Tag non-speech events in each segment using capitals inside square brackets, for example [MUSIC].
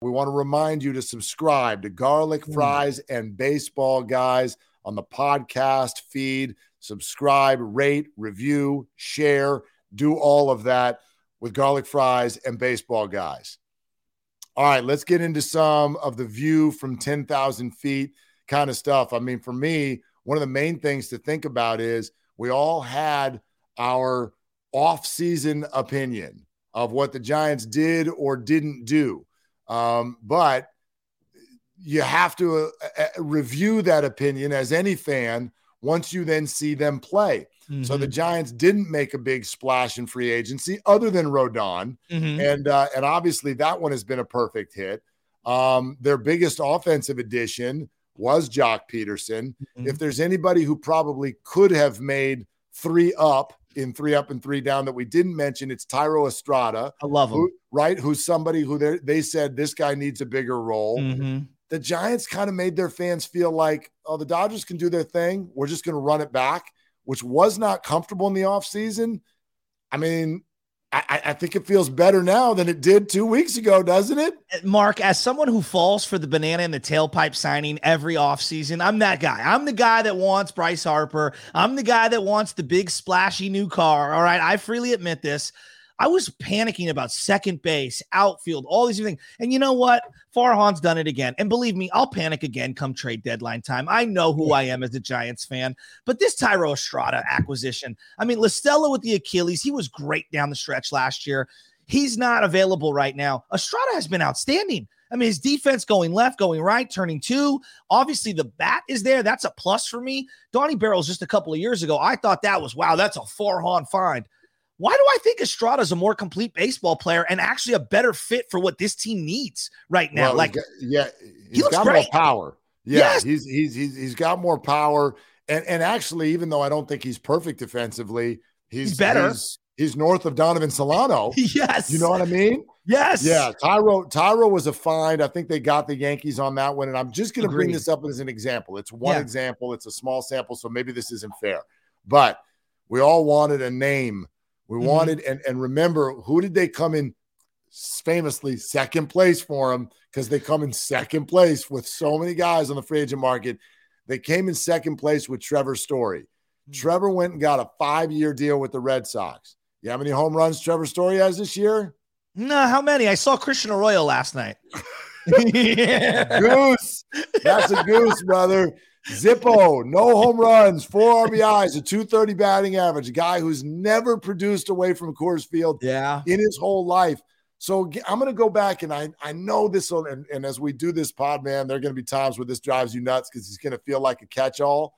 We want to remind you to subscribe to Garlic hmm. Fries and Baseball Guys on the podcast feed. Subscribe, rate, review, share, do all of that with Garlic Fries and Baseball Guys. All right, let's get into some of the view from 10,000 feet kind of stuff. I mean, for me, one of the main things to think about is we all had our off-season opinion of what the Giants did or didn't do. Um, but you have to uh, uh, review that opinion as any fan once you then see them play. So the Giants didn't make a big splash in free agency other than Rodon. And uh, and obviously that one has been a perfect hit. Um, their biggest offensive addition was Joc Pederson. If there's anybody who probably could have made three up in three up and three down that we didn't mention, it's Thairo Estrada I love him. who, right? Who's somebody who they they said this guy needs a bigger role. Mhm. The Giants kind of made their fans feel like, oh, the Dodgers can do their thing. We're just going to run it back, which was not comfortable in the offseason. I mean, I, I- think it feels better now than it did two weeks ago, doesn't it? Uh, Mark, as someone who falls for the banana and the tailpipe signing every offseason, I'm that guy. I'm the guy that wants Bryce Harper. I'm the guy that wants the big splashy new car. All right. I freely admit this. I was panicking about second base, outfield, all these things. And you know what? Farhan's done it again. And believe me, I'll panic again come trade deadline time. I know who I am as a Giants fan. But this Thairo Estrada acquisition, I mean, La Stella with the Achilles, he was great down the stretch last year. He's not available right now. Estrada has been outstanding. I mean, his defense going left, going right, turning two. Obviously, the bat is there. That's a plus for me. Donnie Barrels just a couple of years ago, I thought that was wow, that's a Farhan find. Why do I think Estrada is a more complete baseball player and actually a better fit for what this team needs right now? Well, like, got- yeah, he's looks got great. more power. Yeah, Yes. he's, he's he's he's got more power. And and actually, even though I don't think he's perfect defensively, he's, He's better. He's, he's north of Donovan Solano. [LAUGHS] yes, You know what I mean? Yes, Yeah, Thairo Thairo was a find. I think they got the Yankees on that one. And I'm just going to bring this up as an example. It's one Yeah. example. It's a small sample, so maybe this isn't fair. But we all wanted a name. We Mhm. wanted and and remember who did they come in famously second place for them because they come in second place with so many guys on the free agent market. They came in second place with Trevor Story. Trevor went and got a five year deal with the Red Sox. You know how many home runs Trevor Story has this year? No, how many? I saw Christian Arroyo last night. [LAUGHS] goose. That's a goose, brother. Zippo, no home runs, four RBIs, a 230 batting average, a guy who's never produced away from Coors Field Yeah. in his whole life. So I'm going to go back and I, I know this will, and, and as we do this pod, man, there are going to be times where this drives you nuts because he's going to feel like a catch all.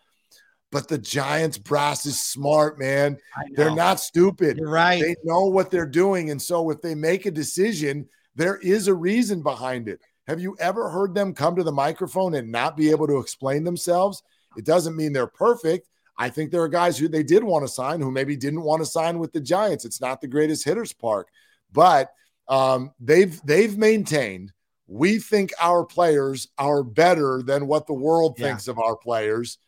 But the Giants brass is smart, man. They're not stupid. You're right. They know what they're doing. And so if they make a decision, there is a reason behind it. Have you ever heard them come to the microphone and not be able to explain themselves? It doesn't mean they're perfect. I think there are guys who they did want to sign who maybe didn't want to sign with the Giants. It's not the greatest hitters park, but um, they've they've maintained. We think our players are better than what the world Yeah. thinks of our players,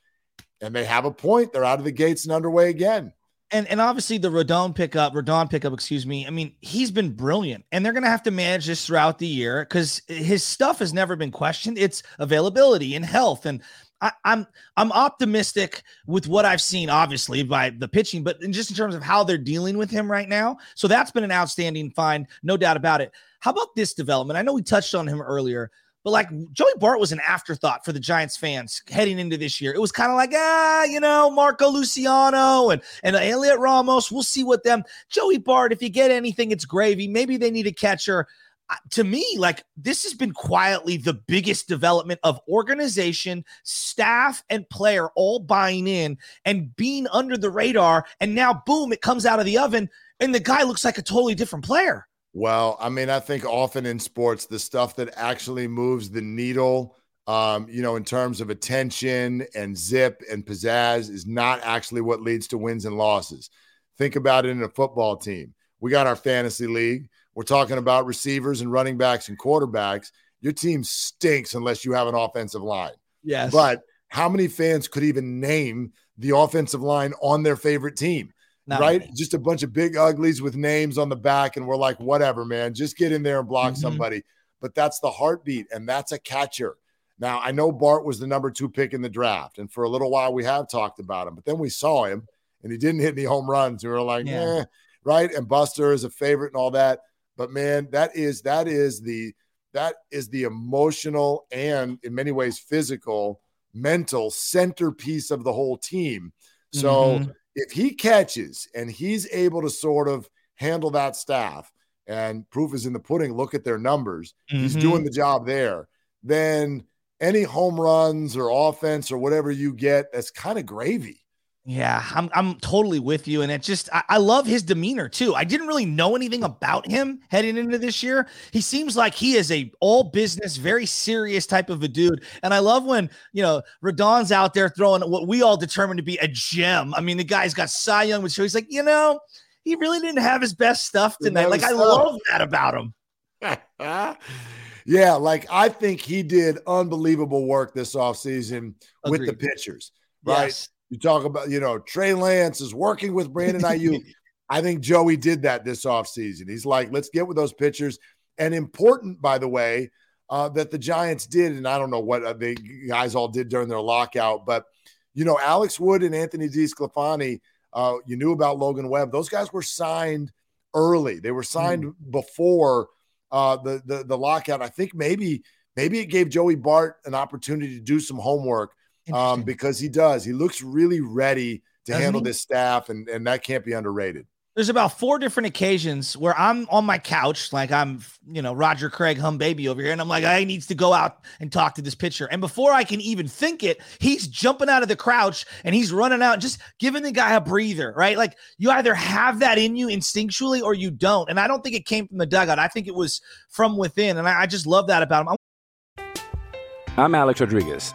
and they have a point. They're out of the gates and underway again. And and obviously the Rodon pickup, Rodon pickup, excuse me. I mean, he's been brilliant, and they're gonna have to manage this throughout the year because his stuff has never been questioned. It's availability and health, and I, I'm I'm optimistic with what I've seen, obviously by the pitching, but in just in terms of how they're dealing with him right now. So that's been an outstanding find, no doubt about it. How about this development? I know we touched on him earlier, but like Joey Bart was an afterthought for the Giants fans heading into this year. It was kind of like, ah, you know, Marco Luciano and and Heliot Ramos. We'll see what them. Joey Bart, if you get anything, it's gravy. Maybe they need a catcher to me, like this has been quietly the biggest development of organization, staff, and player all buying in and being under the radar. And now, boom, it comes out of the oven, and the guy looks like a totally different player. Well, I mean, I think often in sports, the stuff that actually moves the needle, um, you know, in terms of attention and zip and pizzazz, is not actually what leads to wins and losses. Think about it in a football team. We got our fantasy league we're talking about receivers and running backs and quarterbacks. Your team stinks unless you have an offensive line. Yes. But how many fans could even name the offensive line on their favorite team? Not right? Many. Just a bunch of big uglies with names on the back. And we're like, whatever, man, just get in there and block mm-hmm. somebody. But that's the heartbeat, and that's a catcher. Now, I know Bart was the number two pick in the draft. And for a little while, we have talked about him, but then we saw him and he didn't hit any home runs. We were like, yeah. eh, right? And Buster is a favorite and all that. But man, that is that is the that is the emotional and in many ways physical, mental centerpiece of the whole team. So mm-hmm. If he catches and he's able to sort of handle that staff, and proof is in the pudding, look at their numbers. Mm-hmm. He's doing the job there. Then any home runs or offense or whatever you get, that's kind of gravy. Yeah, I'm I'm totally with you. And it just I, I, love his demeanor too. I didn't really know anything about him heading into this year. He seems like he is a all business, very serious type of a dude. And I love when you know Rodon's out there throwing what we all determined to be a gem. I mean, the guy's got Cy Young, which he's like, you know, he really didn't have his best stuff tonight. Like, I love that about him. [LAUGHS] yeah, like I think he did unbelievable work this offseason with the pitchers, right? Yes you talk about, you know, Trey Lance is working with Brandon Aiyuk. [LAUGHS] I think Joey did that this offseason. He's like, let's get with those pitchers. And important, by the way, uh, that the Giants did, and I don't know what uh, the guys all did during their lockout, but you know, Alex Wood and Anthony DeSclafani, uh, you knew about Logan Webb. Those guys were signed early. They were signed mm. before uh, the, the the lockout. I think maybe maybe it gave Joey Bart an opportunity to do some homework um, because he does. He looks really ready to Doesn't handle he? this staff, and, and that can't be underrated. There's about four different occasions where I'm on my couch, like I'm, you know, Roger Craig hum baby over here, and I'm like, I needs to go out and talk to this pitcher. And before I can even think it, he's jumping out of the crouch and he's running out, just giving the guy a breather, right? Like you either have that in you instinctually or you don't. And I don't think it came from the dugout. I think it was from within. And I, I just love that about him. I'm Alex Rodriguez.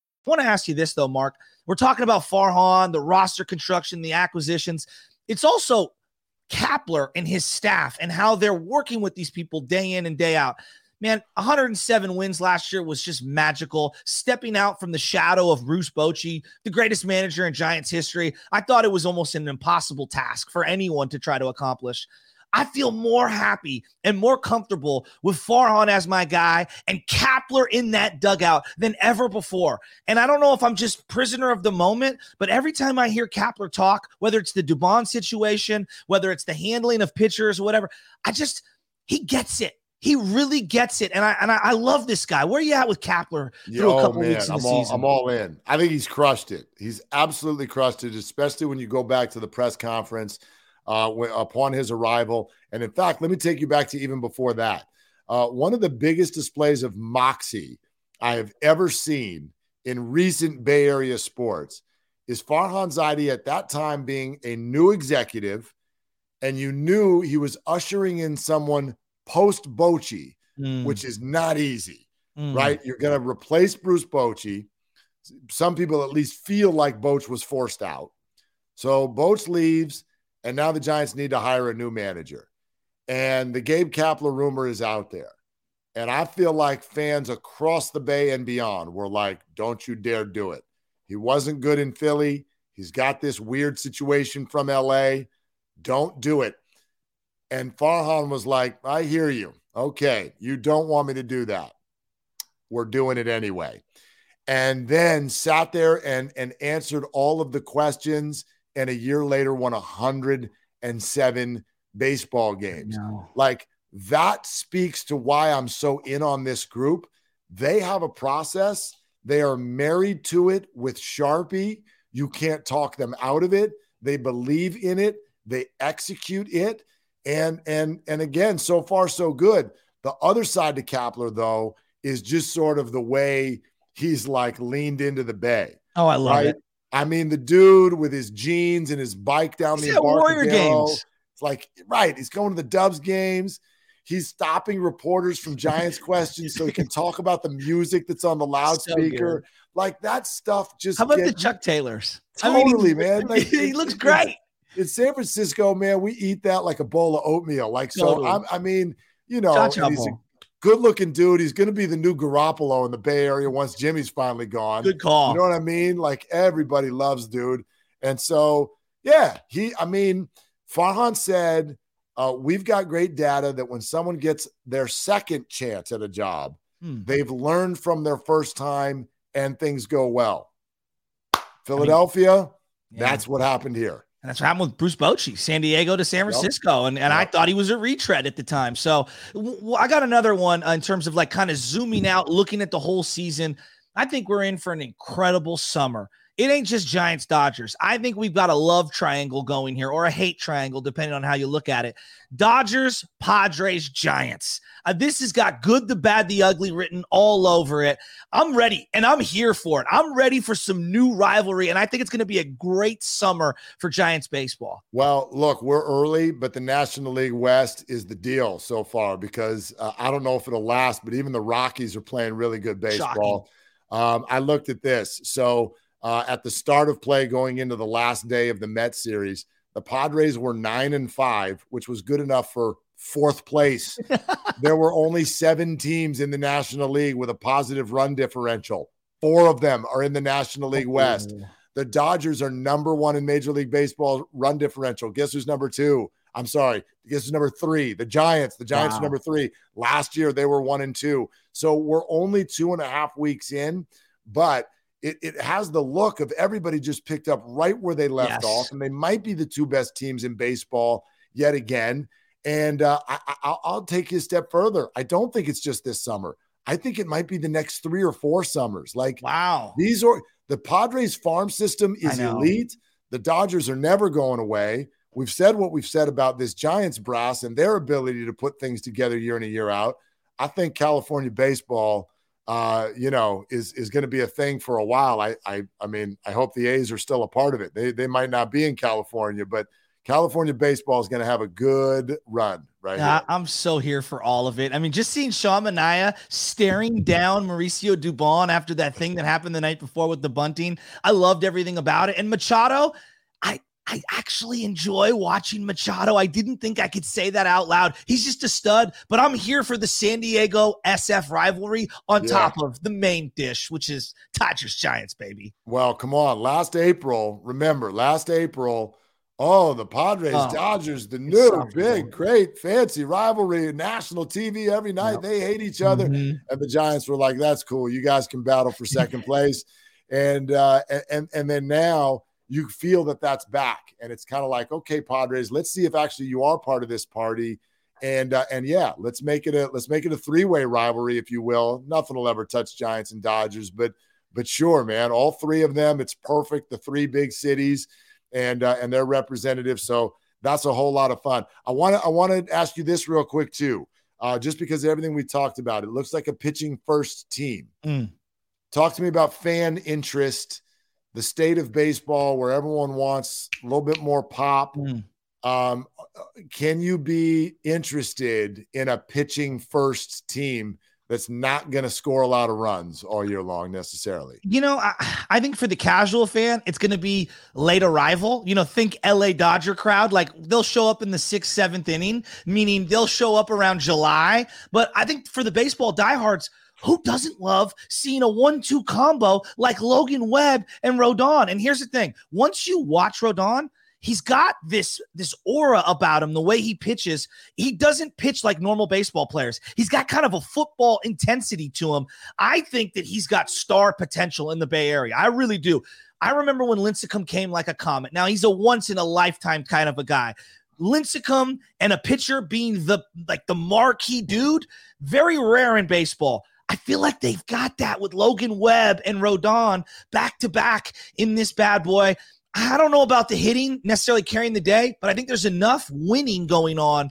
I want to ask you this though, Mark. We're talking about Farhan, the roster construction, the acquisitions. It's also Kapler and his staff and how they're working with these people day in and day out. Man, 107 wins last year was just magical. Stepping out from the shadow of Bruce Bochy, the greatest manager in Giants history, I thought it was almost an impossible task for anyone to try to accomplish. I feel more happy and more comfortable with Farhan as my guy and Kapler in that dugout than ever before. And I don't know if I'm just prisoner of the moment, but every time I hear Kapler talk, whether it's the Dubon situation, whether it's the handling of pitchers or whatever, I just, he gets it. he really gets it, and I and I, I love this guy. Where are you at with Kapler through a couple man, weeks in I'm the all, season? I'm all in. I think he's crushed it. He's absolutely crushed it, especially when you go back to the press conference uh, upon his arrival. And in fact, let me take you back to even before that. Uh, one of the biggest displays of moxie I have ever seen in recent Bay Area sports is Farhan Zaidi at that time being a new executive, and you knew he was ushering in someone post Bochy, Mm, which is not easy, mm. right? You're going to replace Bruce Bochy. Some people at least feel like Boch was forced out. So Boch leaves, and now the Giants need to hire a new manager. And the Gabe Kapler rumor is out there. And I feel like fans across the Bay and beyond were like, don't you dare do it. He wasn't good in Philly. He's got this weird situation from LA. Don't do it. And Farhan was like, I hear you. Okay, you don't want me to do that. We're doing it anyway. And then sat there and, and answered all of the questions. And a year later, won 107 baseball games. Like that speaks to why I'm so in on this group. They have a process, they are married to it with Sharpie. You can't talk them out of it. They believe in it, they execute it. And and and again, so far so good. The other side to Kapler though is just sort of the way he's like leaned into the bay. Oh, I love right? it. I mean, the dude with his jeans and his bike down He's the Warrior games. It's like right, he's going to the Dubs games. He's stopping reporters from Giants [LAUGHS] questions so he can talk about the music that's on the loudspeaker. like that stuff just How about the Chuck Taylors? Totally, man. Like, [LAUGHS] he looks great. in San Francisco, man, we eat that like a bowl of oatmeal. Like, so Totally. I'm, I mean, you know, he's a. good looking dude. He's going to be the new Garoppolo in the Bay Area once Jimmy's finally gone. Good call. You know what I mean? Like, everybody loves dude. And so, yeah, he, I mean, Farhan said, uh, we've got great data that when someone gets their second chance at a job, Hmm. they've learned from their first time and things go well. Philadelphia, Yeah. that's what happened here. And that's what happened with Bruce Bochy, San Diego to San Yep. Francisco. And, and I thought he was a retread at the time. So w- w- I got another one uh, in terms of like kind of zooming out, looking at the whole season. I think we're in for an incredible summer. It ain't just Giants Dodgers. I think we've got a love triangle going here or a hate triangle, depending on how you look at it. Dodgers, Padres, Giants. Uh, this has got good, the bad, the ugly written all over it. I'm ready and I'm here for it. I'm ready for some new rivalry. And I think it's going to be a great summer for Giants baseball. Well, look, we're early, but the National League West is the deal so far because uh, I don't know if it'll last, but even the Rockies are playing really good baseball. Um, I looked at this. So uh, at the start of play going into the last day of the Mets series, the Padres were nine and five, which was good enough for fourth place. [LAUGHS] there were only seven teams in the National League with a positive run differential. Four of them are in the National League West. The Dodgers are number one in Major League Baseball run differential. Guess who's number two? I'm sorry. Guess who's number three? The Giants. The Giants are number three. Last year they were one and two. So we're only two and a half weeks in, but it, it has the look of everybody just picked up right where they left Yes. off, and they might be the two best teams in baseball yet again. And uh, I, I, I'll- I'll take you a step further. I don't think it's just this summer. I think it might be the next three or four summers. Like Wow. these are the Padres farm system is elite. The Dodgers are never going away. We've said what we've said about this Giants brass and their ability to put things together year in and year out. I think California baseball, uh, you know, is is going to be a thing for a while. I, I I mean, I hope the A's are still a part of it. They they might not be in California, but California baseball is going to have a good run right. I'm so here for all of it. I mean, just seeing Sean Manaea staring down Mauricio Dubon after that thing that happened the night before with the bunting, I loved everything about it. And Machado, I actually enjoy watching Machado. I didn't think I could say that out loud. He's just a stud, but I'm here for the San Diego SF rivalry on Yeah. top of the main dish, which is Dodgers Giants, baby. Well, come on. Last April, remember, last April, oh, the Padres, Oh, Dodgers, the new big, great, fancy rivalry, national TV every night. Yep. They hate each other. Mhm. And the Giants were like, that's cool. You guys can battle for second [LAUGHS] place. And, uh, and, and then now you feel that that's back. And it's kind of like, okay, Padres, let's see if actually you are part of this party. and uh, and yeah, let's make it a let's make it a three way rivalry, if you will. Nothing will ever touch Giants and Dodgers, but but sure, man, all three of them, it's perfect. The three big cities and uh, and their representatives. So that's a whole lot of fun. I want to I want to ask you this real quick too, uh, just because everything we talked about, it looks like a pitching first team. Mm. Talk to me about fan interest, the state of baseball, where everyone wants a little bit more pop. Mm. Um, can you be interested in a pitching first team that's not going to score a lot of runs all year long necessarily? You know, I, I think for the casual fan, it's going to be late arrival. You know, think LA Dodger crowd. Like they'll show up in the sixth, seventh inning, meaning they'll show up around July. But I think for the baseball diehards, who doesn't love seeing a one-two combo like Logan Webb and Rodon? And here's the thing: once you watch Rodon, he's got this this aura about him the way he pitches. He doesn't pitch like normal baseball players. He's got kind of a football intensity to him. I think that he's got star potential in the bay area. I really do. I remember when lincecum came like a comet. Now he's a once in a lifetime kind of a guy. Lincecum and a pitcher being the like the marquee dude very rare in baseball I feel like they've got that with Logan Webb and Rodon back to back in this bad boy. I don't know about the hitting necessarily carrying the day, but I think there's enough winning going on.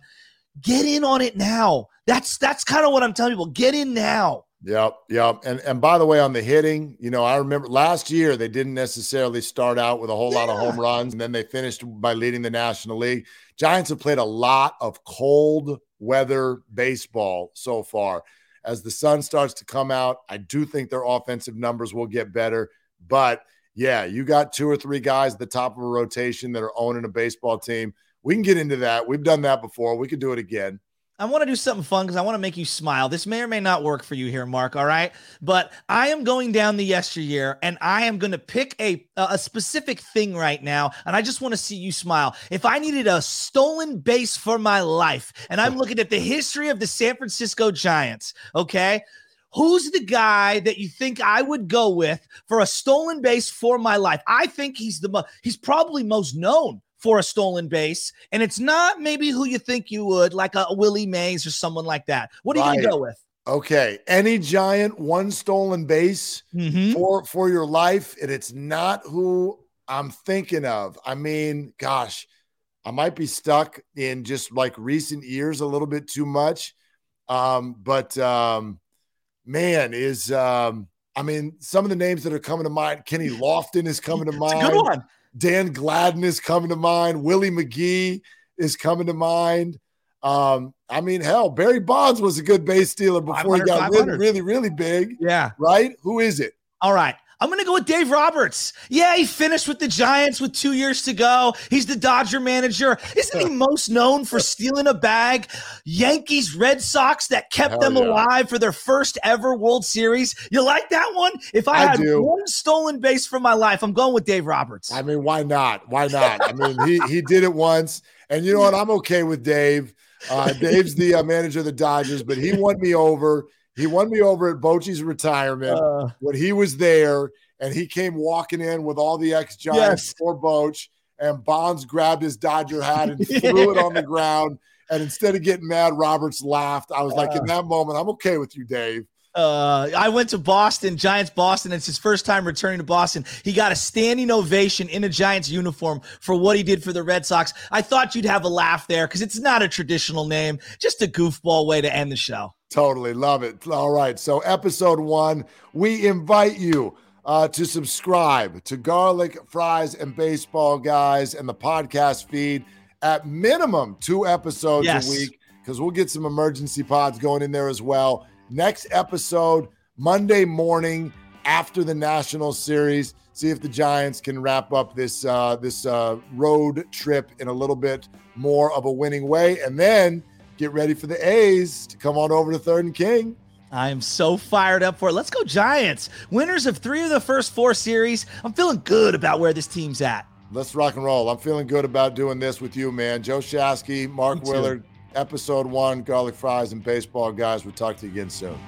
Get in on it now. That's that's kind of what I'm telling people. Get in now. Yep, yep. And and by the way, on the hitting, you know, I remember last year they didn't necessarily start out with a whole yeah. lot of home runs, and then they finished by leading the National League. Giants have played a lot of cold weather baseball so far. As the sun starts to come out, I do think their offensive numbers will get better, but yeah, you got two or three guys at the top of a rotation that are owning a baseball team. We can get into that. We've done that before. We could do it again. I want to do something fun because I want to make you smile. This may or may not work for you here, Mark. All right, but I am going down the yesteryear, and I am going to pick a a specific thing right now, and I just want to see you smile. If I needed a stolen base for my life, and I'm looking at the history of the San Francisco Giants, okay, Who's the guy that you think I would go with for a stolen base for my life? I think he's the mo- he's probably most known for a stolen base, and it's not maybe who you think you would, like a, Willie Mays or someone like that. What are right. you gonna go with? Okay, any giant one stolen base mm-hmm. for for your life, and it's not who I'm thinking of. I mean, gosh, I might be stuck in just like recent years a little bit too much. Um, but um, man, is um, I mean, some of the names that are coming to mind, Kenny [LAUGHS] Lofton is coming to mind. good one. Dan Gladden is coming to mind. Willie McGee is coming to mind. Um, I mean, hell, Barry Bonds was a good base stealer before he got really, really, really big. Yeah. Right? Who is it? All right. I'm going to go with Dave Roberts. Yeah, he finished with the Giants with two years to go. He's the Dodger manager. Isn't he most known for stealing a bag? Yankees, Red Sox that kept Hell them yeah. alive for their first ever World Series. You like that one? If I, I had do. one stolen base from my life, I'm going with Dave Roberts. I mean, why not? Why not? I mean, he, he did it once. And you know what? I'm okay with Dave. Uh, Dave's the uh, manager of the Dodgers, but he won me over. He won me over at Bochy's retirement uh, when he was there, and he came walking in with all the ex Giants yes. for Boch, and Bonds grabbed his Dodger hat and [LAUGHS] threw it on the ground. And instead of getting mad, Roberts laughed. I was like, in uh. that moment, I'm okay with you, Dave. Uh, I went to Boston, Giants Boston. It's his first time returning to Boston. He got a standing ovation in a Giants uniform for what he did for the Red Sox. I thought you'd have a laugh there because it's not a traditional name, just a goofball way to end the show. Totally love it. All right. So, episode one, we invite you uh, to subscribe to Garlic Fries and Baseball Guys and the podcast feed at minimum two episodes yes. a week because we'll get some emergency pods going in there as well. Next episode, Monday morning after the National Series. See if the Giants can wrap up this uh, this uh, road trip in a little bit more of a winning way, and then get ready for the A's to come on over to Third and King. I am so fired up for it. Let's go, Giants. Winners of three of the first four series. I'm feeling good about where this team's at. Let's rock and roll. I'm feeling good about doing this with you, man. Joe Shasky, Mark Willard, episode one, Garlic Fries and Baseball Guys. We'll talk to you again soon.